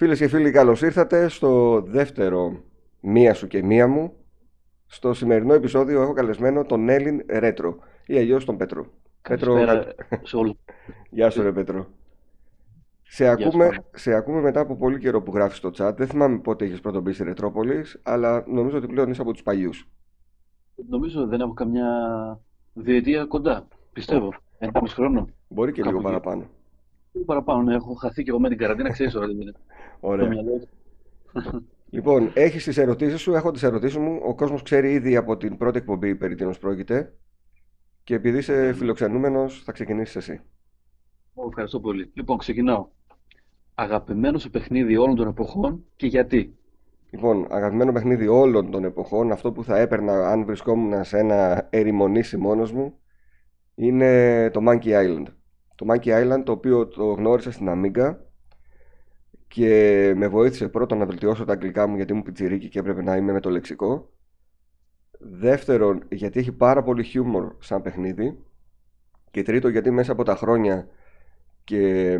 Φίλες και φίλοι, καλώς ήρθατε στο δεύτερο Μία σου και μία μου. Στο σημερινό επεισόδιο έχω καλεσμένο τον Έλλην Ρέτρο ή αλλιώς τον Πέτρο. Πέτρο, σε όλους. Γεια σου, ρε Πέτρο. Σε ακούμε, σε ακούμε μετά από πολύ καιρό που γράφεις στο chat. Δεν θυμάμαι πότε είχες πρώτο μπει στη Ρετρόπολης, αλλά νομίζω ότι πλέον είσαι από τους παλιούς. Νομίζω δεν έχω καμιά διετία κοντά. Πιστεύω. Ένα χρόνο. Μπορεί και λίγο παραπάνω. Λίγο παραπάνω, ναι. Έχω χαθεί και εγώ με την καραντίνα, ξέρεις τώρα. Ωραία. Λοιπόν, έχεις τις ερωτήσεις σου, έχω τις ερωτήσεις μου. Ο κόσμος ξέρει ήδη από την πρώτη εκπομπή περί τίνος πρόκειται. Και επειδή είσαι φιλοξενούμενος, θα ξεκινήσεις εσύ. Ευχαριστώ πολύ. Λοιπόν, ξεκινάω. Αγαπημένος σε παιχνίδι όλων των εποχών και γιατί; Λοιπόν, αγαπημένο παιχνίδι όλων των εποχών, αυτό που θα έπαιρνα αν βρισκόμουν σε ένα ερημονήσι μόνος μου, είναι το Monkey Island. Το Monkey Island, το οποίο το γνώρισα στην Amiga και με βοήθησε πρώτον να βελτιώσω τα αγγλικά μου γιατί ήμουν πιτσιρίκι και έπρεπε να είμαι με το λεξικό. Δεύτερον, γιατί έχει πάρα πολύ χιούμορ σαν παιχνίδι. Και τρίτον, γιατί μέσα από τα χρόνια και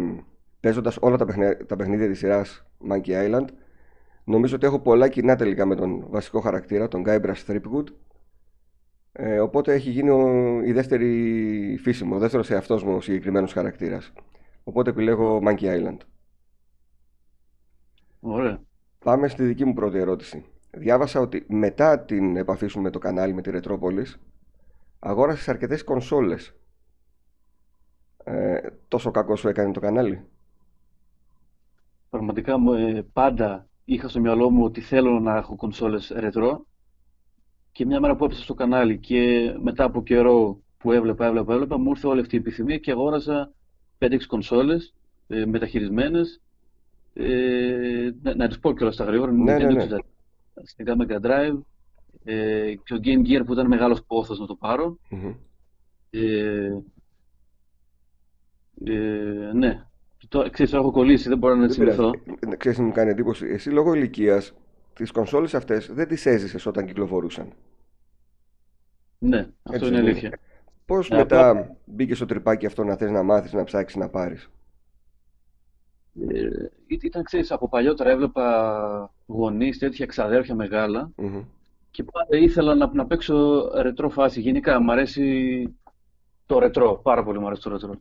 παίζοντας όλα τα παιχνίδια, τα παιχνίδια της σειράς Monkey Island νομίζω ότι έχω πολλά κοινά τελικά με τον βασικό χαρακτήρα, τον Guybrush Threepwood ε, οπότε έχει γίνει ο, η δεύτερη φύση μου, ο δεύτερος εαυτός μου ο συγκεκριμένος χαρακτήρας οπότε επιλέγω Monkey Island Ωραία. Πάμε στη δική μου πρώτη ερώτηση. Διάβασα ότι μετά την επαφή σου με το κανάλι με τη Ρετρόπολης αγόρασες αρκετές κονσόλες. Ε, τόσο κακό σου έκανε το κανάλι; Πραγματικά ε, πάντα είχα στο μυαλό μου ότι θέλω να έχω κονσόλες ρετρό και μια μέρα που έπεσα στο κανάλι και μετά από καιρό που έβλεπα, έβλεπα, έβλεπα, μου ήρθε όλη αυτή η επιθυμία και αγόρασα 5-6 κονσόλες ε, μεταχειρισμένες ε, να, να τις πω κιόλας στα γρήγορα, ναι, ναι, ναι. στην Mega Drive ε, και ο Game Gear που ήταν μεγάλος πόθος να το πάρω. Mm-hmm. Ε, ε, ναι, το, ξέρεις, έχω κολλήσει, δεν μπορώ να έτσι θυμηθώ. Ξέρεις, μου κάνει εντύπωση. Εσύ λόγω ηλικίας τις κονσόλες αυτές δεν τις έζησες όταν κυκλοφορούσαν. Ναι, αυτό έτσι, είναι αλήθεια. Πώς ναι, μετά απλά... μπήκε στο τρυπάκι αυτό να θες να μάθεις, να ψάξεις, να πάρεις; Ε, ήταν, ξέρεις, από παλιότερα έβλεπα γονείς, τέτοια ξαδέρφια και πάντα ήθελα να, να παίξω ρετρό φάση. Γενικά μου αρέσει το ρετρό, πάρα πολύ μου αρέσει το ρετρό.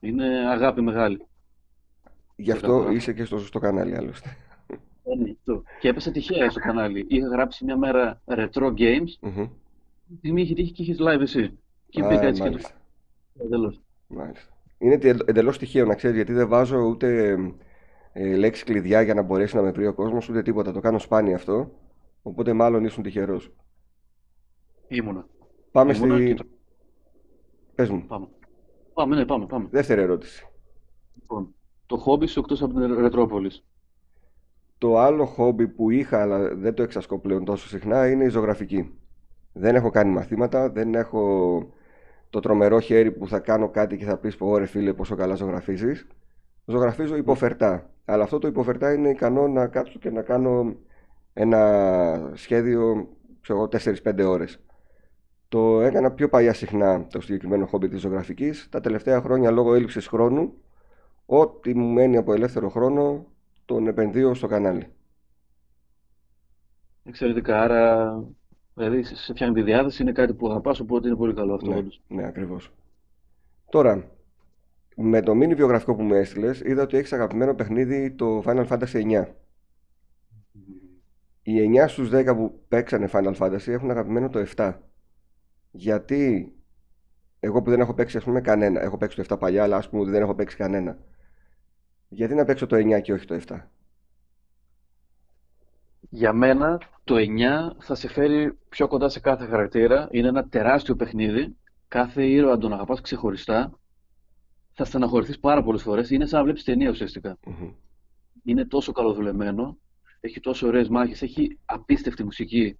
Είναι αγάπη μεγάλη. Γι' αυτό είσαι και στο σωστό κανάλι άλλωστε. Ε, ναι, και έπεσα τυχαία στο κανάλι. Είχα γράψει μια μέρα retro games. Mm-hmm. Τη είχε τύχει και είχε live εσύ. Και μπήκα έτσι και το. Μάλιστα. Είναι εντελώς τυχαίο να ξέρεις γιατί δεν βάζω ούτε ε, λέξη κλειδιά για να μπορέσει να με βρει ο κόσμος ούτε τίποτα. Το κάνω σπάνια αυτό. Οπότε μάλλον ήσουν τυχερός. Ήμουνα. Πάμε Ήμουνα στη. Το... Πες μου. Πάμε. Πάμε, ναι, πάμε, πάμε. Δεύτερη ερώτηση. Λοιπόν, το χόμπι σου εκτός από την Ρετρόπολης. Το άλλο χόμπι που είχα, αλλά δεν το εξασκώ πλέον τόσο συχνά, είναι η ζωγραφική. Δεν έχω κάνει μαθήματα, δεν έχω το τρομερό χέρι που θα κάνω κάτι και θα πεις: Ωρε φίλε, πόσο καλά ζωγραφίζεις. Ζωγραφίζω υποφερτά. Αλλά αυτό το υποφερτά είναι ικανό να κάτσω και να κάνω ένα σχέδιο, ξέρω 4-5 ώρες. Το έκανα πιο παλιά συχνά το συγκεκριμένο χόμπι της ζωγραφικής. Τα τελευταία χρόνια λόγω έλλειψης χρόνου, ό,τι μου μένει από ελεύθερο χρόνο τον επενδύω στο κανάλι. Εξαιρετικά. Άρα Δηλαδή σε φτιάχνει τη διάθεση, είναι κάτι που αγαπάς, οπότε είναι πολύ καλό αυτό. Ναι, ναι ακριβώς. Τώρα, με το mini βιογραφικό που μου έστειλες, είδα ότι έχεις αγαπημένο παιχνίδι το Final Fantasy 9. Οι 9 στους 10 που παίξανε Final Fantasy έχουν αγαπημένο το 7. Γιατί εγώ που δεν έχω παίξει ας πούμε κανένα, έχω παίξει το 7 παλιά, αλλά ας πούμε ότι δεν έχω παίξει κανένα. Γιατί να παίξω το 9 και όχι το 7 για μένα το 9 θα σε φέρει πιο κοντά σε κάθε χαρακτήρα. Είναι ένα τεράστιο παιχνίδι. Κάθε ήρωα τον αγαπάς ξεχωριστά. Θα στεναχωρηθείς πάρα πολλές φορές. Είναι σαν να βλέπεις ταινία Είναι τόσο καλοδουλεμένο. Έχει τόσο ωραίες μάχες. Έχει απίστευτη μουσική.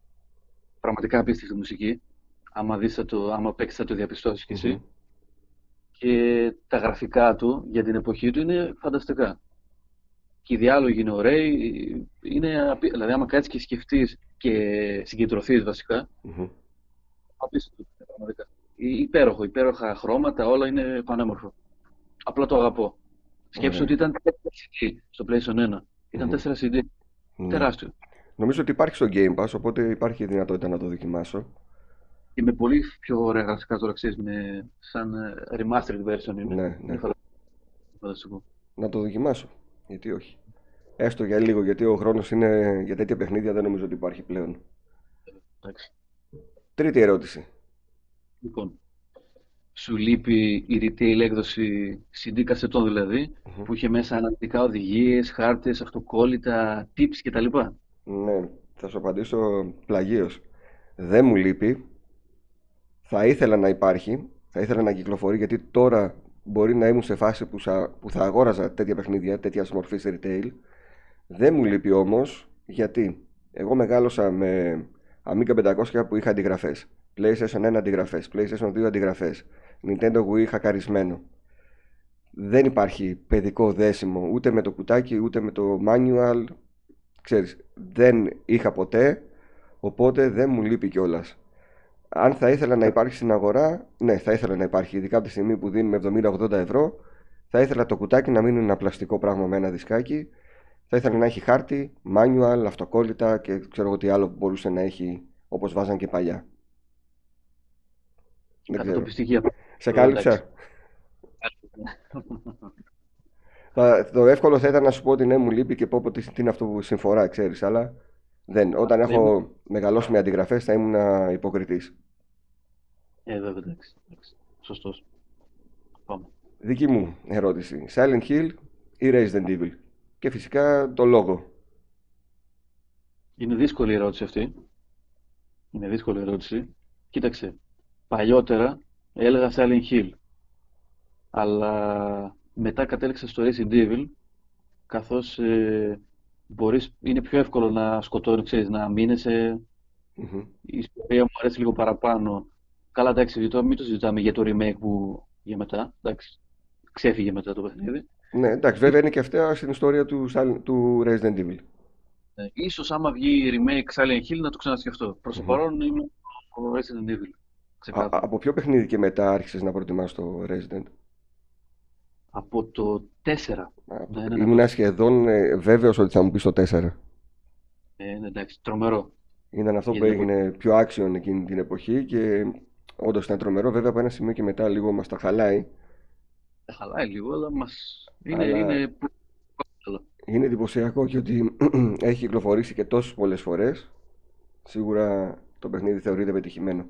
Πραγματικά απίστευτη μουσική. Άμα, δεις, το, άμα παίξεις θα το διαπιστώσεις κι εσύ. Και τα γραφικά του για την εποχή του είναι φανταστικά και οι διάλογοι είναι ωραίοι. Είναι, δηλαδή, άμα κάτσεις και σκεφτείς και συγκεντρωθείς βασικά. Mm-hmm. Απίστευτο, πραγματικά. Υπέροχο, υπέροχα χρώματα, όλα είναι πανέμορφο. Απλά το αγαπώ. Σκέψω ότι ήταν 4 στο PlayStation 1. Ήταν Μμμ. 4 CD. Ναι. Τεράστιο. Νομίζω ότι υπάρχει στο Game Pass, οπότε υπάρχει δυνατότητα να το δοκιμάσω. Και με πολύ πιο ωραία γραφικά τώρα ξέρεις, με σαν ε, remastered version είναι. Ναι, Είναι ναι. φαντα- φανταστικό. Να το δοκιμάσω. Γιατί όχι. Έστω για λίγο, γιατί ο χρόνος είναι για τέτοια παιχνίδια δεν νομίζω ότι υπάρχει πλέον. Εντάξει. Τρίτη ερώτηση. Λοιπόν, σου λείπει η retail έκδοση CD κασετών δηλαδή, Μμμ. που είχε μέσα αναλυτικά οδηγίες, χάρτες, αυτοκόλλητα, tips κτλ. Ναι, θα σου απαντήσω πλαγίως. Δεν μου λείπει. Θα ήθελα να υπάρχει. Θα ήθελα να κυκλοφορεί γιατί τώρα μπορεί να ήμουν σε φάση που, σα- που θα αγόραζα τέτοια παιχνίδια, τέτοιας μορφής retail. Δεν μου λείπει όμως γιατί εγώ μεγάλωσα με Amiga 500 που είχα αντιγραφές. PlayStation 1 αντιγραφές, PlayStation 2 αντιγραφές, Nintendo Wii χακαρισμένο. Δεν υπάρχει παιδικό δέσιμο ούτε με το κουτάκι ούτε με το manual ξέρεις, δεν είχα ποτέ, οπότε δεν μου λείπει κιόλας. Αν θα ήθελα να υπάρχει στην αγορά, ναι, θα ήθελα να υπάρχει, ειδικά από τη στιγμή που δίνουμε 70-80 ευρώ, θα ήθελα το κουτάκι να μην είναι ένα πλαστικό πράγμα με ένα δισκάκι, θα ήθελα να έχει χάρτη, manual, αυτοκόλλητα και ξέρω εγώ τι άλλο που μπορούσε να έχει όπως βάζαν και παλιά. Δεν ξέρω. Κατατοπιστική Σε Ε, κάλυψα. εντάξει. Θα, το εύκολο θα ήταν να σου πω ότι ναι, μου λείπει και πω πω τι, τι είναι αυτό που συμφορά, ξέρεις, αλλά δεν. Όταν δεν έχω μεγαλώσει με αντιγραφές θα ήμουν υποκριτής. Ε, βέβαια, εντάξει. εντάξει. Σωστός. Πάμε. Δική μου ερώτηση. Silent Hill ή Resident Evil; Και φυσικά το λόγο. Είναι δύσκολη η ερώτηση αυτή. Είναι δύσκολη ερώτηση. Κοίταξε. Παλιότερα έλεγα Silent Hill. Αλλά μετά κατέληξα στο Resident Evil καθώς ε, μπορείς, είναι πιο εύκολο να σκοτώνεις, ξέρεις, να μείνεσαι. Μμμ. Η ιστορία μου αρέσει λίγο παραπάνω. Καλά, εντάξει, το, μην το συζητάμε για το remake που για μετά. Εντάξει, ξέφυγε μετά το παιχνίδι. Ναι, εντάξει, βέβαια είναι και αυτά στην ιστορία του, Silent- του Resident Evil. Ε, ίσως άμα βγει remake Silent Hill να το ξανασκεφτώ. Προς το Μμμ. παρόν είμαι ο Resident Evil. Α- Ξεκάθαρα. από ποιο παιχνίδι και μετά άρχισες να προτιμάς το Resident; Από το 4. Α, Ναι, ναι, ναι. Ήμουν σχεδόν ε, βέβαιος ότι θα μου πεις το 4. Ε, ναι, εντάξει, τρομερό. Ήταν αυτό που Για την έγινε πιο action εκείνη την εποχή και όντως ήταν τρομερό. Βέβαια από ένα σημείο και μετά λίγο μας τα χαλάει. Ε, χαλάει λίγο, αλλά μας... είναι, Αλλά είναι πολύ καλό. είναι εντυπωσιακό και ότι έχει κυκλοφορήσει και τόσες πολλές φορές. Σίγουρα το παιχνίδι θεωρείται πετυχημένο.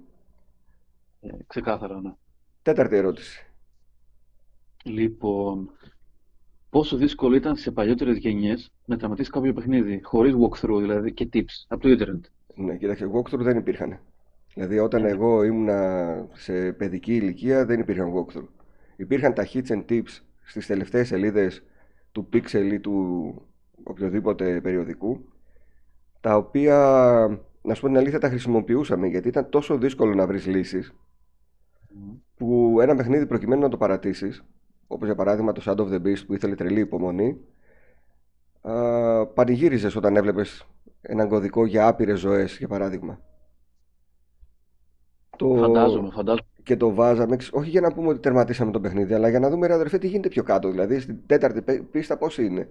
Ε, ξεκάθαρα, ναι. Τέταρτη ερώτηση. Λοιπόν, πόσο δύσκολο ήταν σε παλιότερες γενιές να τερματίσεις κάποιο παιχνίδι, χωρίς walkthrough δηλαδή και tips, από το ίντερνετ; Ναι, κοίταξε, walkthrough δεν υπήρχαν. Δηλαδή όταν Ε, εγώ ήμουνα σε παιδική ηλικία δεν υπήρχαν walkthrough. Υπήρχαν τα hits and tips στις τελευταίες σελίδες του Pixel ή του οποιοδήποτε περιοδικού, τα οποία, να σου πω την αλήθεια, τα χρησιμοποιούσαμε γιατί ήταν τόσο δύσκολο να βρεις λύσεις μ, που ένα παιχνίδι προκειμένου να το παρατήσεις, όπως για παράδειγμα το Shadow of the Beast που ήθελε τρελή υπομονή, α, πανηγύριζες όταν έβλεπες έναν κωδικό για άπειρες ζωές, για παράδειγμα. Το... φαντάζομαι, φαντάζομαι. Και το βάζαμε, ξ- όχι για να πούμε ότι τερματίσαμε το παιχνίδι, αλλά για να δούμε ρε αδερφέ τι γίνεται πιο κάτω. Δηλαδή στην τέταρτη πέ- πίστα πώς είναι.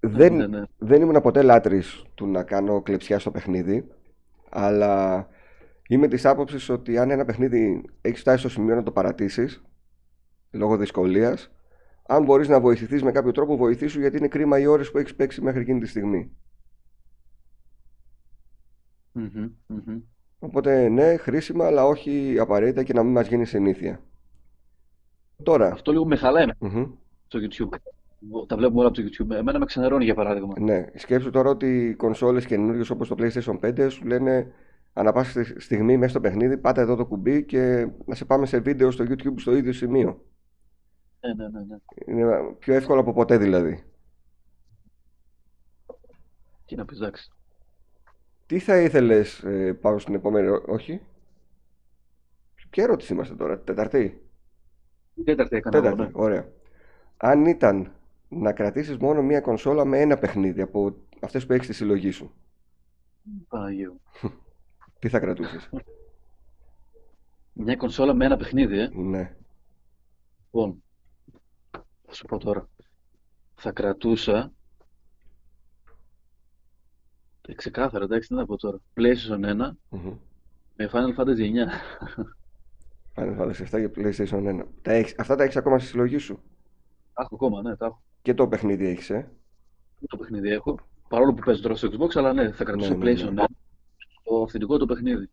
Ναι, Δεν, ναι, ναι. δεν ήμουν ποτέ λάτρης του να κάνω κλεψιά στο παιχνίδι, αλλά είμαι της άποψης ότι αν ένα παιχνίδι έχει φτάσει στο σημείο να το παρατήσεις, λόγω δυσκολίας, αν μπορείς να βοηθηθείς με κάποιο τρόπο, βοηθήσου γιατί είναι κρίμα οι ώρες που έχεις παίξει μέχρι εκείνη τη στιγμή. Μμμ, μμμ. Οπότε ναι, χρήσιμα, αλλά όχι απαραίτητα και να μην μας γίνει συνήθεια. Τώρα, Αυτό λίγο με χαλάει μμμ, στο YouTube. Τα βλέπουμε όλα από το YouTube. Εμένα με ξενερώνει για παράδειγμα. ναι, σκέψου τώρα ότι οι κονσόλες καινούριες όπως το PlayStation 5 σου λένε ανά πάσα στι- στιγμή μέσα στο παιχνίδι πάτα εδώ το κουμπί και να σε πάμε σε βίντεο στο YouTube στο ίδιο σημείο. Ναι, ναι, ναι, ναι. Είναι πιο εύκολο από ποτέ δηλαδή. Τι να πεις, εντάξει. Τι θα ήθελες ε, πάω στην επόμενη, ερώ- όχι; Ποια ερώτηση είμαστε τώρα, τεταρτή; Η τέταρτη έκανα εγώ, Τέταρτη, ναι. ωραία. Αν ήταν να κρατήσεις μόνο μία κονσόλα με ένα παιχνίδι από αυτές που έχεις στη συλλογή σου, Παναγία μου. τι θα κρατούσες; Μια κονσόλα με ένα παιχνίδι, ε. Ναι. Λοιπόν, θα σου πω τώρα. θα κρατούσα ε, ξεκάθαρα, εντάξει, τι να πω τώρα. PlayStation 1 Μμμ. με Final Fantasy 9. Final Fantasy 7 και PlayStation 1. Τα έχεις, αυτά τα έχεις ακόμα στη συλλογή σου; Τα έχω ακόμα, ναι, τα έχω. Και το παιχνίδι έχεις, ε; Το παιχνίδι έχω. Παρόλο που παίζω τώρα στο Xbox, αλλά ναι, θα κρατούσα Ναι, ναι, PlayStation ναι. 1. Το αυθεντικό το παιχνίδι.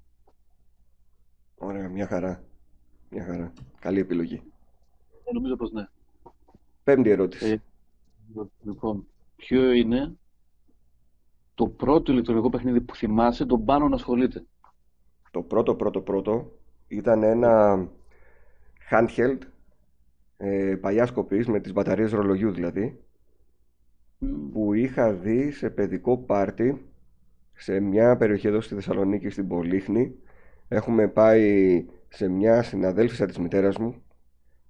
Ωραία, μια χαρά. Μια χαρά. Καλή επιλογή. Ε, νομίζω πως ναι. Πέμπτη ερώτηση. Ε, λοιπόν, ποιο είναι το πρώτο ηλεκτρονικό παιχνίδι που θυμάσαι τον πάνω να ασχολείται; Το πρώτο πρώτο πρώτο ήταν ένα handheld ε, παλιάς κοπής με τις μπαταρίες ρολογιού δηλαδή Μμ, που είχα δει σε παιδικό πάρτι σε μια περιοχή εδώ στη Θεσσαλονίκη στην Πολύχνη έχουμε πάει σε μια συναδέλφισσα της μητέρας μου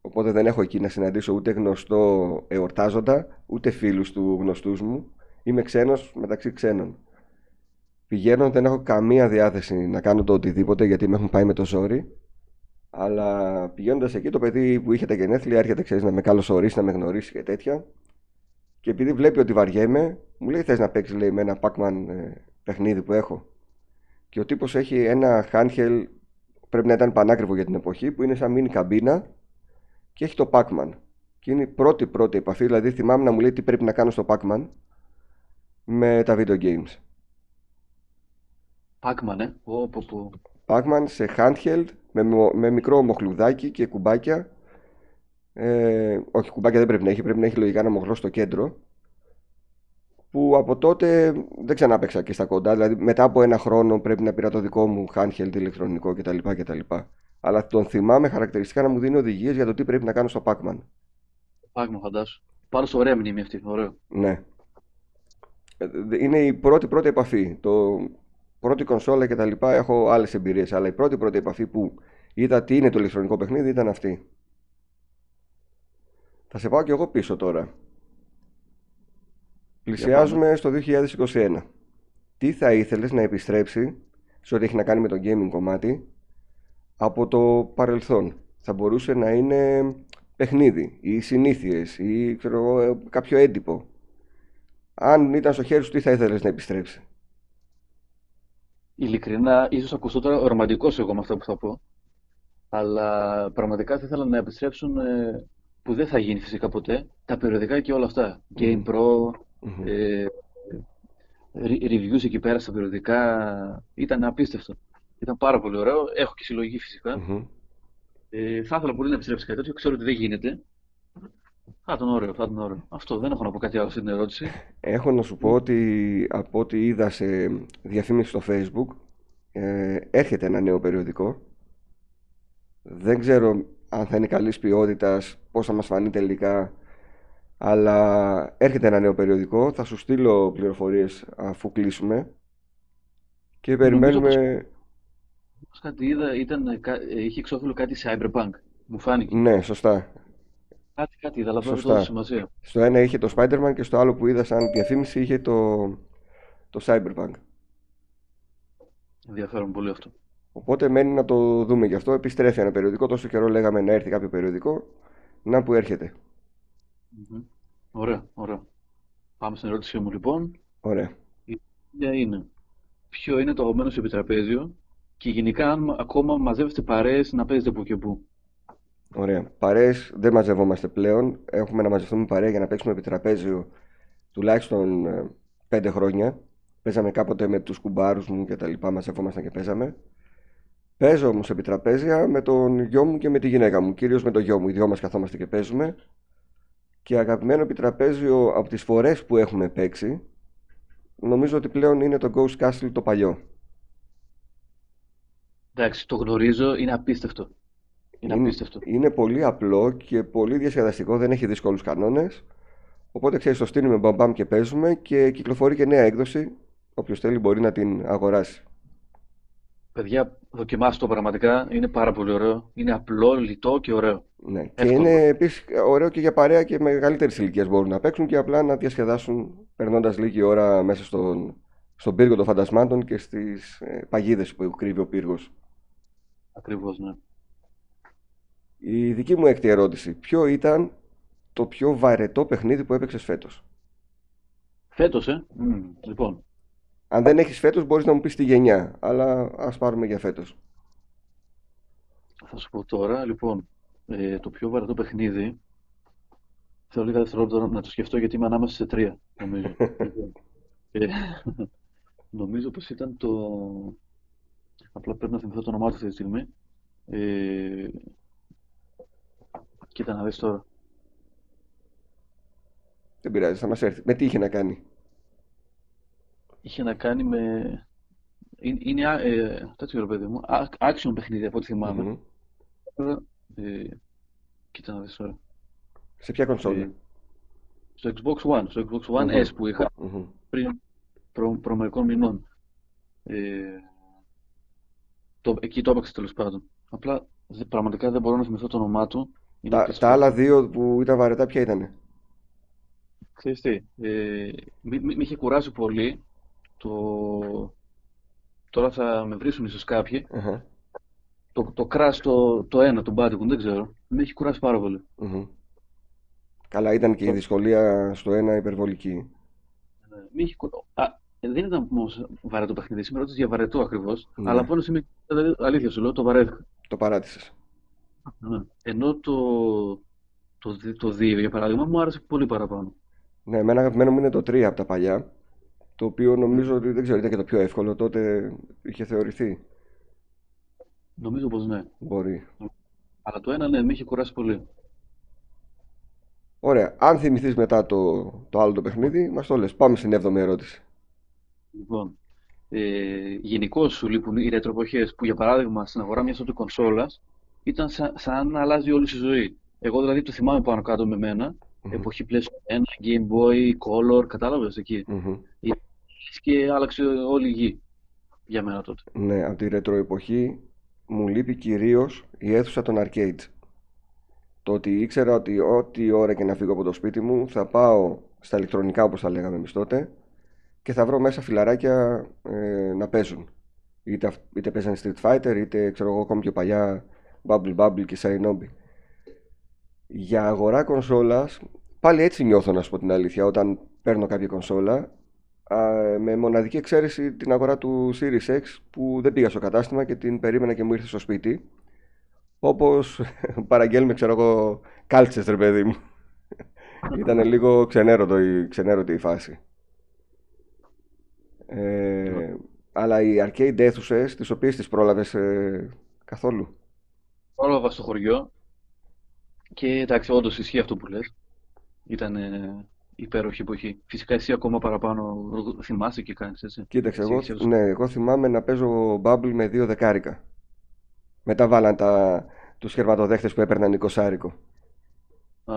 οπότε δεν έχω εκεί να συναντήσω ούτε γνωστό εορτάζοντα ούτε φίλους του γνωστούς μου. Είμαι ξένος μεταξύ ξένων. Πηγαίνω δεν έχω καμία διάθεση να κάνω το οτιδήποτε γιατί με έχουν πάει με το ζόρι. Αλλά πηγαίνοντας εκεί το παιδί που είχε τα γενέθλια έρχεται ξέρεις να με καλωσορίσει, να με γνωρίσει και τέτοια. Και επειδή βλέπει ότι βαριέμαι, μου λέει: Θες να παίξεις λέει, με ένα Pac-Man ε, παιχνίδι που έχω. Και ο τύπος έχει ένα handheld, πρέπει να ήταν πανάκριβο για την εποχή, που είναι σαν μίνι καμπίνα και έχει το Pac-Man. Και είναι η πρώτη πρώτη επαφή, δηλαδή θυμάμαι να μου λέει τι πρέπει να κάνω στο Pac-Man με τα video games. Pac-Man, ε. Πω, πω, πω. Pac-Man σε handheld με, μο- με μικρό μοχλουδάκι και κουμπάκια. Ε, όχι, κουμπάκια δεν πρέπει να έχει, πρέπει να έχει λογικά ένα μοχλό στο κέντρο. Που από τότε δεν ξανά παίξα και στα κοντά. Δηλαδή μετά από ένα χρόνο πρέπει να πήρα το δικό μου handheld ηλεκτρονικό κτλ. κτλ. Αλλά τον θυμάμαι χαρακτηριστικά να μου δίνει οδηγίες για το τι πρέπει να κάνω στο Pac-Man. Pac-Man, φαντάσου. Πάρα σε ωραία μνήμη αυτή. Ωραίο. Ναι. Ε, δε- Είναι η πρώτη πρώτη επαφή. Το πρώτη κονσόλα και τα λοιπά έχω άλλες εμπειρίες, αλλά η πρώτη πρώτη επαφή που είδα τι είναι το ηλεκτρονικό παιχνίδι ήταν αυτή. Θα σε πάω και εγώ πίσω τώρα. Για πάμε. Πλησιάζουμε στο 2021. Τι θα ήθελες να επιστρέψει σε ό,τι έχει να κάνει με το gaming κομμάτι; Από το παρελθόν. Θα μπορούσε να είναι παιχνίδι ή συνήθειες ή ξέρω εγώ, ε, κάποιο έντυπο. Αν ήταν στο χέρι σου, τι θα ήθελες να επιστρέψει; Ειλικρινά, ίσως ακουστώ τώρα ρομαντικός εγώ με αυτό που θα πω. Αλλά πραγματικά θα ήθελα να επιστρέψουν ε, που δεν θα γίνει φυσικά ποτέ τα περιοδικά και όλα αυτά. Game Μμμ, Pro, μμμ. ε, re- reviews εκεί πέρα στα περιοδικά. Ήταν απίστευτο. Ήταν πάρα πολύ ωραίο. Έχω και συλλογή φυσικά. Μμμ. Ε, θα ήθελα πολύ να επιστρέψει κάτι τέτοιο. Ξέρω ότι δεν γίνεται. Θα ήταν ωραίο, θα ήταν ωραίο. Αυτό δεν έχω να πω κάτι άλλο στην ερώτηση. Έχω να σου πω ότι από ό,τι είδα σε διαφήμιση στο Facebook ε, έρχεται ένα νέο περιοδικό. Δεν ξέρω αν θα είναι καλής ποιότητας, πώς θα μας φανεί τελικά, αλλά έρχεται ένα νέο περιοδικό. Θα σου στείλω πληροφορίες αφού κλείσουμε και Νομίζω πως περιμένουμε... πως κάτι είδα, ήταν, ε, κα- ε, είχε εξώφυλλο κάτι Cyberpunk. Μου φάνηκε. Ναι, σωστά, Κάτι, κάτι είδα, αλλά δεν το έδωσα σωστά. σημασία. Στο ένα είχε το Spider-Man και στο άλλο που είδα σαν διαφήμιση είχε το, το Cyberpunk. Ενδιαφέρον πολύ αυτό. Οπότε μένει να το δούμε γι' αυτό. Επιστρέφει ένα περιοδικό. Τόσο καιρό λέγαμε να έρθει κάποιο περιοδικό. Να που έρχεται. Μμμ. Ωραία, ωραία. Πάμε στην ερώτησή μου λοιπόν. Ωραία. Η ίδια είναι, ποιο είναι το αγαπημένο σου επιτραπέζιο; Και γενικά αν ακόμα μαζεύεστε παρέες να παίζετε που και που. Ωραία. Παρέες δεν μαζευόμαστε πλέον. Έχουμε να μαζευτούμε παρέα για να παίξουμε επιτραπέζιο τουλάχιστον ε, πέντε χρόνια. Παίζαμε κάποτε με τους κουμπάρους μου και τα λοιπά. Μαζευόμασταν και παίζαμε. Παίζω όμως επιτραπέζια με τον γιο μου και με τη γυναίκα μου. Κυρίως με τον γιο μου. Οι δυο μας καθόμαστε και παίζουμε. Και αγαπημένο επιτραπέζιο από τις φορές που έχουμε παίξει νομίζω ότι πλέον είναι το Ghost Castle το παλιό. Εντάξει, το γνωρίζω, είναι απίστευτο. Είναι Είναι, απίστευτο. είναι πολύ απλό και πολύ διασκεδαστικό, δεν έχει δύσκολους κανόνες. Οπότε ξέρεις, το στείλουμε μπαμπαμ και παίζουμε και κυκλοφορεί και νέα έκδοση. Όποιος θέλει μπορεί να την αγοράσει. Παιδιά, δοκιμάστε το πραγματικά, είναι πάρα πολύ ωραίο. Είναι απλό, λιτό και ωραίο. Ναι. Και Εύκολο. είναι επίσης ωραίο και για παρέα και μεγαλύτερης ηλικίας μπορούν να παίξουν και απλά να διασκεδάσουν περνώντας λίγη ώρα μέσα στον, στον πύργο των φαντασμάτων και στις ε, παγίδες που κρύβει ο πύργος. Ακριβώς, ναι. Η δική μου έκτη ερώτηση. Ποιο ήταν το πιο βαρετό παιχνίδι που έπαιξες φέτος; Φέτος, ε; Μμ, λοιπόν, Αν δεν έχεις φέτος, μπορείς να μου πεις τη γενιά. Αλλά ας πάρουμε για φέτος. θα σου πω τώρα. Λοιπόν, ε, το πιο βαρετό παιχνίδι. Θέλω λίγα δευτερόλεπτα να το σκεφτώ γιατί είμαι ανάμεσα σε τρία, νομίζω. Λοιπόν, ε, νομίζω πως ήταν το. Απλά πρέπει να θυμηθώ το όνομά του αυτή τη στιγμή. Ε, κοίτα να δεις τώρα. Δεν πειράζει, θα μας έρθει. Με τι είχε να κάνει; Είχε να κάνει με. Είναι, είναι α- ε, τέτοιο ρε παιδί μου. α- Action παιχνίδι από ό,τι θυμάμαι. Μμμ. Τώρα, ε, κοίτα να δεις τώρα. Σε ποια κονσόλα. Ε, στο Xbox One, στο Xbox One Μμμ. S που είχα Μμμ. πριν προ, προ μερικών μηνών. Ε, το, εκεί το έπαιξα τέλος πάντων. Απλά δε- πραγματικά δεν μπορώ να θυμηθώ το όνομά του. Είναι Τα, πίσω. τα άλλα δύο που ήταν βαρετά, ποια ήταν. Ξέρεις τι, ε, μη, μη- μη είχε κουράσει πολύ. Το... Τώρα θα με βρίσουν ίσως κάποιοι. Αχα. Το, το Crash το, το ένα, το Bandicoot, δεν ξέρω. Με έχει κουράσει πάρα πολύ. Μμμ. Καλά, ήταν και η δυσκολία στο ένα υπερβολική. Ε, με έχει κου- Α, ε, δεν ήταν όμως βαρετό παιχνίδι. Σήμερα ρώτησε για βαρετό ακριβώς. Ναι. Αλλά από ένα σημείο, δηλαδή, αλήθεια σου λέω, το βαρέθηκα. Το παράτησες. Ναι. Ενώ το, το, δι- το 2, για παράδειγμα, μου άρεσε πολύ παραπάνω. Ναι, εμένα αγαπημένο μου είναι το 3 από τα παλιά. Το οποίο νομίζω ότι δεν ξέρω, ήταν και το πιο εύκολο. Τότε είχε θεωρηθεί. Νομίζω πως ναι. Μπορεί. Αλλά το ένα, ναι, με είχε κουράσει πολύ. Ωραία. Αν θυμηθείς μετά το, το άλλο το παιχνίδι, μας το λες. Πάμε στην 7η ερώτηση. Λοιπόν, ε, γενικώ σου λείπουν οι ρετροποχές που, για παράδειγμα, στην αγορά μιας τότε κονσόλας ήταν σαν, σαν να αλλάζει όλη σου η ζωή. Εγώ δηλαδή το θυμάμαι πάνω κάτω με μένα, Μμμ. εποχή PlayStation 1, Game Boy, Color, κατάλαβες εκεί. Μμμ. Και άλλαξε όλη η γη για μένα τότε. Ναι, από τη ρετρο εποχή μου λείπει κυρίως η αίθουσα των arcades. Το ότι ήξερα ότι ό,τι ώρα και να φύγω από το σπίτι μου θα πάω στα ηλεκτρονικά όπως τα λέγαμε εμείς τότε και θα βρω μέσα φιλαράκια ε, να παίζουν. Είτε, αυ- είτε παίζανε Street Fighter είτε ξέρω εγώ ακόμη πιο παλιά Bubble Bubble και Shinobi. Για αγορά κονσόλας πάλι έτσι νιώθω να σου πω την αλήθεια όταν παίρνω κάποια κονσόλα α, με μοναδική εξαίρεση την αγορά του Series X που δεν πήγα στο κατάστημα και την περίμενα και μου ήρθε στο σπίτι όπως παραγγέλνουμε ξέρω εγώ κάλτσες ρε παιδί μου ήταν λίγο ξενέρωτο η, ξενέρωτη η φάση ε, αλλά οι arcade αίθουσες τις οποίες τις πρόλαβες ε, καθόλου; Πρόλαβα στο χωριό και εντάξει, όντως ισχύει αυτό που λες. Ήταν ε, υπέροχη εποχή. Φυσικά εσύ ακόμα παραπάνω θυμάσαι και κάνεις έτσι. Κοίταξε, Εσύ εγώ, έχεις έδωση. ναι, εγώ θυμάμαι να παίζω Bubble με δύο δεκάρικα. Μετά βάλαν τα, τους χερματοδέχτες που έπαιρναν εικοσάρικο. Α,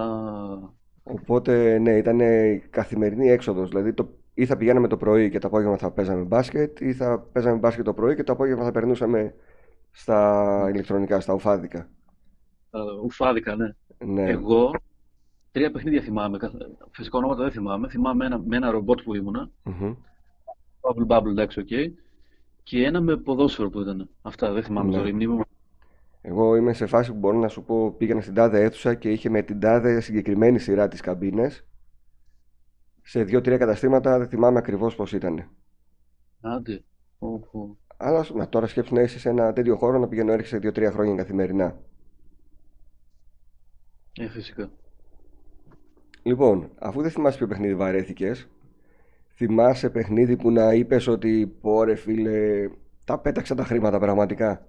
Οπότε, ναι, ήταν η καθημερινή έξοδος. Δηλαδή, το, ή θα πηγαίναμε το πρωί και το απόγευμα θα παίζαμε μπάσκετ, ή θα παίζαμε μπάσκετ το πρωί και το απόγευμα θα περνούσαμε στα ηλεκτρονικά, στα ουφάδικα. α, ουφάδικα, ναι. Ναι. Εγώ τρία παιχνίδια θυμάμαι. καθ- Φυσικά ονόματα δεν θυμάμαι. Θυμάμαι ένα, με ένα ρομπότ που ήμουνα. Μμμ. Bubble Bobble, εντάξει, οκ. Και ένα με ποδόσφαιρο που ήταν. Αυτά δεν θυμάμαι Ναι. τώρα. Η μνήμη μου. Εγώ είμαι σε φάση που μπορώ να σου πω πήγαινα στην τάδε αίθουσα και είχε με την τάδε συγκεκριμένη σειρά τις καμπίνες. Σε δύο-τρία καταστήματα δεν θυμάμαι ακριβώς πώς ήταν. Άντε. Οχο. Αλλά να, τώρα σκέψου να είσαι σε ένα τέτοιο χώρο να πηγαίνω έρχεσαι δύο-τρία χρόνια καθημερινά. Ε, φυσικά. Λοιπόν, αφού δεν θυμάσαι ποιο παιχνίδι βαρέθηκες, θυμάσαι παιχνίδι που να είπες ότι πω ρε φίλε, τα πέταξα τα χρήματα πραγματικά.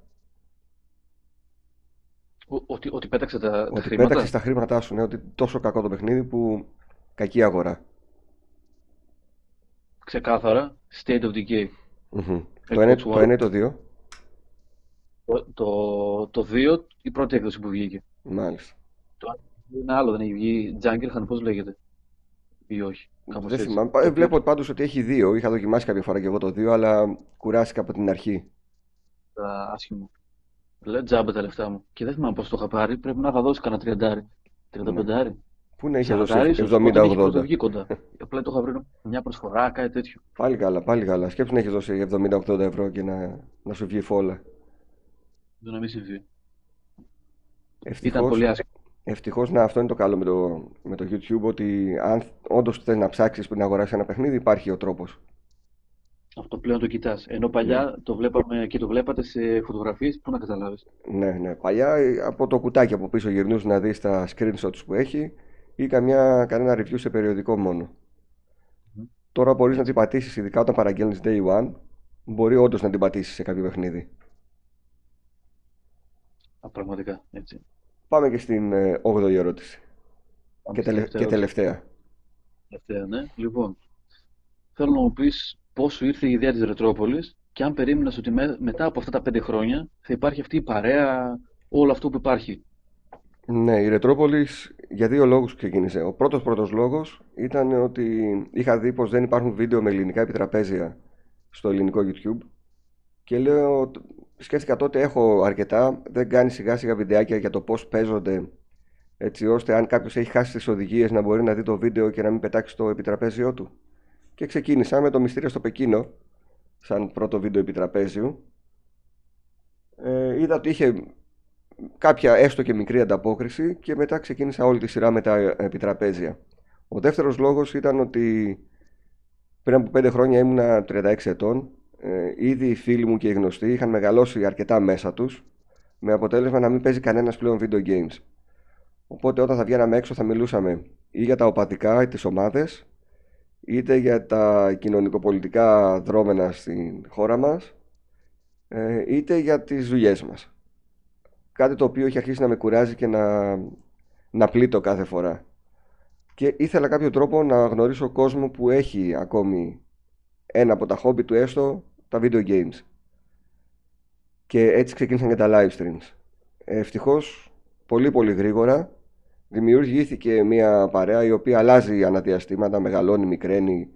Ο- Ότι, ότι πέταξε τα, τα Ότι χρήματα; πέταξες τα χρήματά σου, ναι, ότι τόσο κακό το παιχνίδι που κακή αγορά ξεκάθαρα state of the. Mm-hmm. Το, ένα, το ένα το 2, Το, το, το δύο, η πρώτη έκδοση που βγήκε. Μάλιστα. Το ένα άλλο δεν έχει βγει, Junkerhan, πώς λέγεται; Ή όχι. Κάπως δεν έτσι. θυμάμαι. Ε, βλέπω πάντως ότι έχει 2, Είχα δοκιμάσει κάποια φορά και εγώ το 2 αλλά κουράστηκα από την αρχή. Τα άσχημο. Λέω τζάμπα τα λεφτά μου. Και δεν θυμάμαι πώς το είχα πάρει. Πρέπει να είχα δώσει κανένα 30-35. Πού να είχε Σαραντάρι δώσει ίσως, όταν είχε 70-80. πρωτοβγεί κοντά. Απλά το είχα βρει μια προσφορά, κάτι τέτοιο. Πάλι καλά, πάλι καλά. Σκέψου να έχει δώσει 70-80 ευρώ και να, να σου βγει φόλα. Δεν να μην συμβεί. Ήταν Ευτυχώς, πολύ άσχημο. Ευτυχώς, να, αυτό είναι το καλό με το, με το YouTube, ότι αν όντως θες να ψάξεις πριν αγοράσεις ένα παιχνίδι, υπάρχει ο τρόπος. Αυτό πλέον το κοιτάς. Ενώ παλιά το βλέπαμε και το βλέπατε σε φωτογραφίες, πού να καταλάβεις. Ναι, ναι. Παλιά ε, από το κουτάκι από πίσω γυρνούσε να δεις τα screenshots που έχει ή καμιά, κανένα review σε περιοδικό μόνο. Τώρα μπορείς να την πατήσεις, ειδικά όταν παραγγέλνεις day one, μπορεί όντως να την πατήσεις σε κάποιο παιχνίδι. Α, πραγματικά, έτσι. Πάμε και στην 8η ε, ερώτηση. Και, τελε... και τελευταία. Τελευταία, ναι. Λοιπόν, θέλω να μου πεις πώς σου ήρθε η ιδέα της Ρετρόπολης και αν περίμενες ότι μετά από αυτά τα πέντε χρόνια θα υπάρχει αυτή η παρέα, όλο αυτό που υπάρχει. Ναι, η Ρετρόπολης για δύο λόγους ξεκίνησε. Ο πρώτος πρώτος λόγος ήταν ότι είχα δει πως δεν υπάρχουν βίντεο με ελληνικά επιτραπέζια στο ελληνικό YouTube και λέω, σκέφτηκα τότε έχω αρκετά, δεν κάνει σιγά σιγά βιντεάκια για το πώς παίζονται έτσι ώστε αν κάποιος έχει χάσει τις οδηγίες να μπορεί να δει το βίντεο και να μην πετάξει το επιτραπέζιό του. Και ξεκίνησα με το μυστήριο στο Πεκίνο, σαν πρώτο βίντεο επιτραπέζιου. Ε, είδα ότι είχε κάποια έστω και μικρή ανταπόκριση και μετά ξεκίνησα όλη τη σειρά με τα επιτραπέζια. Ο δεύτερος λόγος ήταν ότι πριν από πέντε χρόνια ήμουνα 36 ετών. Ε, ήδη οι φίλοι μου και οι γνωστοί είχαν μεγαλώσει αρκετά μέσα τους με αποτέλεσμα να μην παίζει κανένας πλέον video games. Οπότε όταν θα βγαίναμε έξω θα μιλούσαμε ή για τα οπαδικά ή τις ομάδες είτε για τα κοινωνικοπολιτικά δρόμενα στην χώρα μας ε, είτε για τις δουλειές μας. Κάτι το οποίο έχει αρχίσει να με κουράζει και να, να πλήττω κάθε φορά. Και ήθελα κάποιο τρόπο να γνωρίσω κόσμο που έχει ακόμη ένα από τα χόμπι του έστω τα video games. Και έτσι ξεκίνησαν και τα live streams. Ευτυχώς, πολύ πολύ γρήγορα, δημιουργήθηκε μια παρέα η οποία αλλάζει αναδιαστήματα, μεγαλώνει, μικραίνει.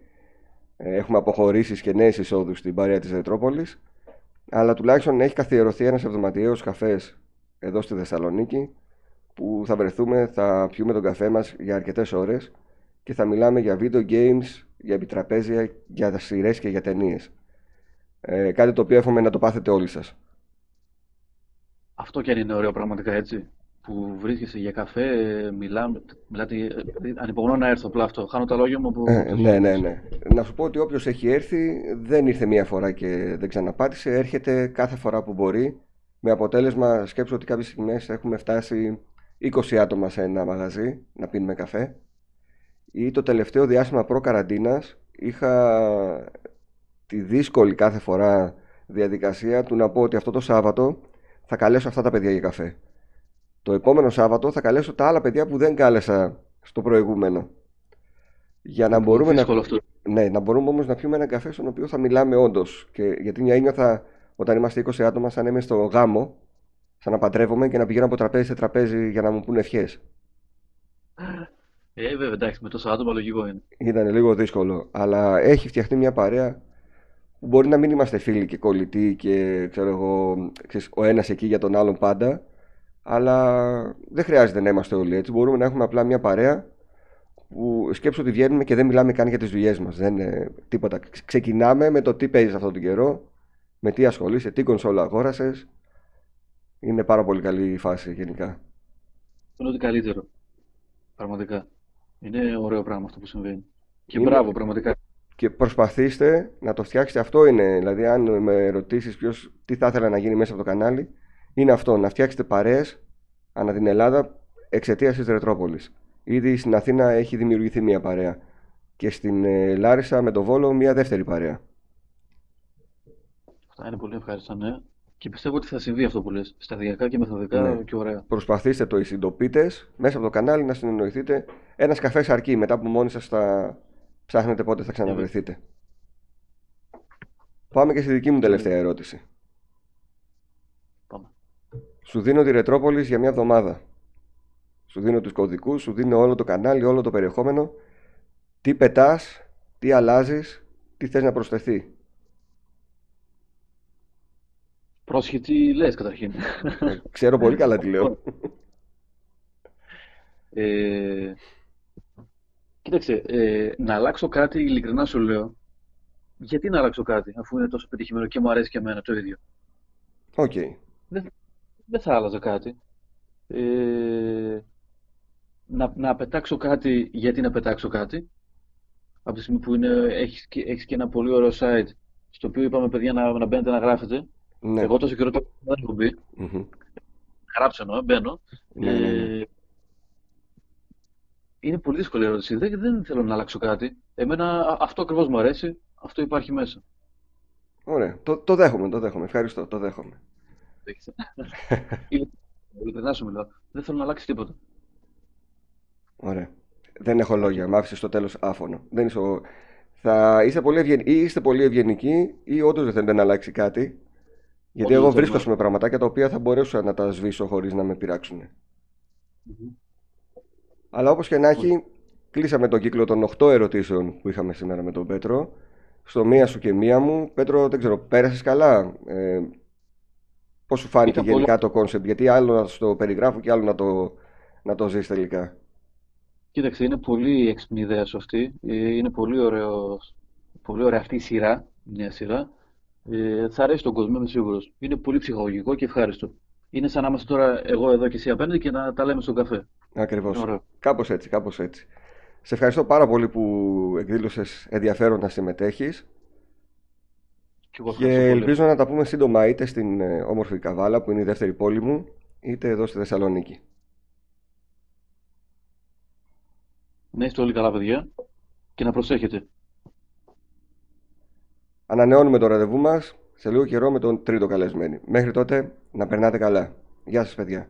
Ε, έχουμε αποχωρήσεις και νέες εισόδους στην παρέα της Ρετρόπολης. Αλλά τουλάχιστον έχει καθιερωθεί ένας εβδοματιαίος καφές εδώ στη Θεσσαλονίκη που θα βρεθούμε, θα πιούμε τον καφέ μας για αρκετές ώρες και θα μιλάμε για video games, για επιτραπέζια, για σειρές και για ταινίες. Ε, κάτι το οποίο εύχομαι να το πάθετε όλοι σας. Αυτό και αν είναι ωραίο πραγματικά έτσι που βρίσκεσαι για καφέ, μιλάμε, μιλάτε, ανυπομονώ να έρθω απλά αυτό. Χάνω τα λόγια μου από... Ε, ναι, ναι, ναι. Να σου πω ότι όποιος έχει έρθει δεν ήρθε μία φορά και δεν ξαναπάτησε, έρχεται κάθε φορά που μπορεί με αποτέλεσμα σκέψω ότι κάποιες στιγμές έχουμε φτάσει 20 άτομα σε ένα μαγαζί να πίνουμε καφέ ή το τελευταίο διάστημα προ καραντίνας είχα τη δύσκολη κάθε φορά διαδικασία του να πω ότι αυτό το Σάββατο θα καλέσω αυτά τα παιδιά για καφέ. Το επόμενο Σάββατο θα καλέσω τα άλλα παιδιά που δεν κάλεσα στο προηγούμενο. Για να μπορούμε να... Ναι, να μπορούμε όμως να πιούμε ένα καφέ στον οποίο θα μιλάμε όντως. Γιατί μια έννοια όταν είμαστε 20 άτομα, σαν να είμαι στο γάμο, σαν να παντρεύομαι και να πηγαίνω από τραπέζι σε τραπέζι για να μου πούνε ευχές. Ε, βέβαια, εντάξει, με τόσα άτομα λογικό είναι. Ήταν λίγο δύσκολο. Αλλά έχει φτιαχτεί μια παρέα που μπορεί να μην είμαστε φίλοι και κολλητοί και ξέρω εγώ, ξέρεις, ο ένας εκεί για τον άλλον πάντα. Αλλά δεν χρειάζεται να είμαστε όλοι έτσι. Μπορούμε να έχουμε απλά μια παρέα που σκέψω ότι βγαίνουμε και δεν μιλάμε καν για τις δουλειές μας. Δεν είναι τίποτα. Ξεκινάμε με το τι παίζει αυτόν τον καιρό, με τι ασχολείσαι, τι κονσόλα αγόρασες. Είναι πάρα πολύ καλή η φάση γενικά. Είναι ότι καλύτερο. Πραγματικά. Είναι ωραίο πράγμα αυτό που συμβαίνει. Και είναι... μπράβο, πραγματικά. Και προσπαθήστε να το φτιάξετε. Αυτό είναι. Δηλαδή, αν με ρωτήσεις τι θα ήθελα να γίνει μέσα από το κανάλι, είναι αυτό. Να φτιάξετε παρέες ανά την Ελλάδα εξαιτίας της Ρετρόπολης. Ήδη στην Αθήνα έχει δημιουργηθεί μια παρέα. Και στην ε, Λάρισα με το Βόλο μια δεύτερη παρέα. Αυτά είναι πολύ ευχάριστα, ναι. Και πιστεύω ότι θα συμβεί αυτό που λες, σταδιακά και μεθοδικά ναι. και ωραία. Προσπαθήστε το οι συντοπίτες μέσα από το κανάλι να συνεννοηθείτε. Ένας καφές αρκεί μετά που μόνοι σας θα ψάχνετε πότε θα ξαναβρεθείτε. Πάμε και στη δική μου τελευταία ερώτηση. Πάμε. Σου δίνω τη Ρετρόπολης για μια εβδομάδα. Σου δίνω τους κωδικούς, σου δίνω όλο το κανάλι, όλο το περιεχόμενο. Τι πετάς, τι αλλάζεις, τι θες να προσθεθεί. Πρόσχετη λες καταρχήν. Ξέρω πολύ καλά τι λέω. Ε, κοίταξε, ε, να αλλάξω κάτι, ειλικρινά σου λέω. Γιατί να αλλάξω κάτι, αφού είναι τόσο πετυχημένο και μου αρέσει και εμένα το ίδιο; OK. Okay. Δεν, δεν θα άλλαζα κάτι. Ε, να, να πετάξω κάτι γιατί να πετάξω κάτι; Από τη στιγμή που είναι, έχεις, και- έχεις και ένα πολύ ωραίο site στο οποίο είπαμε παιδιά να, να μπαίνετε να γράφετε. Ναι. Εγώ τόσο καιρό το δεν έχω μπει. Μμμ. Γράψω εννοώ, μπαίνω. Ναι, ναι, ναι. Ε, είναι πολύ δύσκολη ερώτηση. Δεν, δεν θέλω να αλλάξω κάτι. Εμένα α- αυτό ακριβώς μου αρέσει. Αυτό υπάρχει μέσα. Ωραία. Το, το δέχομαι, το δέχομαι. Ευχαριστώ, το δέχομαι. Έχεις- Είναι- Ειλικρινά σου μιλάω. Δεν θέλω να αλλάξει τίποτα. Ωραία. Δεν έχω λόγια. Μ' άφησες στο τέλος άφωνο. Δεν είσαι ο... Θα είστε πολύ, ευγεν... ή είστε πολύ ευγενικοί ή όντως δεν θέλετε να αλλάξει κάτι; Γιατί Όντως εγώ δεν βρίσκω θέλουμε. με πραγματάκια τα οποία θα μπορέσω να τα σβήσω χωρίς να με πειράξουν. Μμμ. Αλλά όπως και να έχει, κλείσαμε τον κύκλο των 8 ερωτήσεων που είχαμε σήμερα με τον Πέτρο. Στο μία σου και μία μου. Πέτρο, δεν ξέρω, πέρασες καλά; Ε, Πώς σου φάνηκε Είχα γενικά το concept, Γιατί άλλο να το περιγράφω και άλλο να το, να το ζεις τελικά. Κοίταξε, είναι πολύ έξυπνη η ιδέα σου αυτή. Ε, Είναι πολύ ωραίο, πολύ ωραία αυτή η σειρά, μια σειρά. Ε, θα αρέσει τον κόσμο, είμαι σίγουρος. Είναι πολύ ψυχολογικό και ευχάριστο. Είναι σαν να είμαστε τώρα εγώ εδώ και εσύ απέναντι και να τα λέμε στον καφέ. Ακριβώς. Είναι ωραίο. Κάπως έτσι, κάπως έτσι. Σε ευχαριστώ πάρα πολύ που εκδήλωσες ενδιαφέρον να συμμετέχεις Και εγώ και ευχαριστώ πολύ. ελπίζω να τα πούμε σύντομα είτε στην ε, όμορφη Καβάλα που είναι η δεύτερη πόλη μου είτε εδώ στη Θεσσαλονίκη. Να είστε όλοι καλά, παιδιά, και να προσέχετε. Ανανεώνουμε το ραντεβού μας σε λίγο καιρό με τον τρίτο καλεσμένο. Μέχρι τότε να περνάτε καλά. Γεια σας παιδιά.